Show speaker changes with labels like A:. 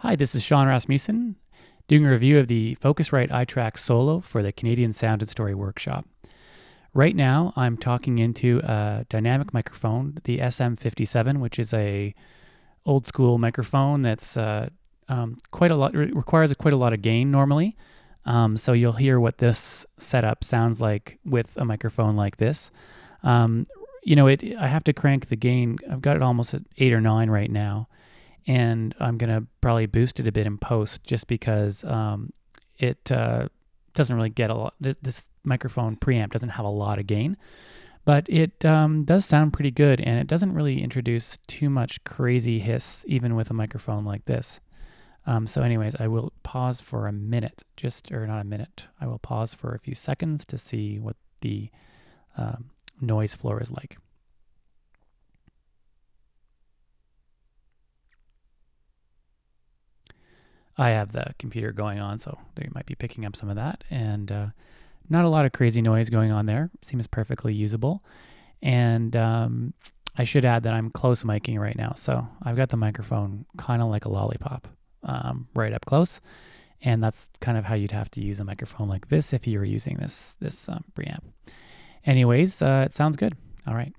A: Hi, this is Sean Rasmussen doing a review of the Focusrite iTrack Solo for the Canadian Sound and Story Workshop. Right now, I'm talking into a dynamic microphone, the SM57, which is a old school microphone that's uh, um, quite a lot requires quite a lot of gain normally. Um, so you'll hear what this setup sounds like with a microphone like this. Um, you know, it I have to crank the gain. I've got it almost at eight or nine right now and I'm gonna probably boost it a bit in post just because um, it uh, doesn't really get a lot. This microphone preamp doesn't have a lot of gain, but it um, does sound pretty good, and it doesn't really introduce too much crazy hiss even with a microphone like this. Um, so, anyways, I will pause for a minute, just or not a minute. I will pause for a few seconds to see what the um, noise floor is like. I have the computer going on, so they might be picking up some of that. And uh, not a lot of crazy noise going on there. Seems perfectly usable. And um, I should add that I'm close miking right now. So I've got the microphone kind of like a lollipop um, right up close. And that's kind of how you'd have to use a microphone like this if you were using this, this um, preamp. Anyways, uh, it sounds good. All right.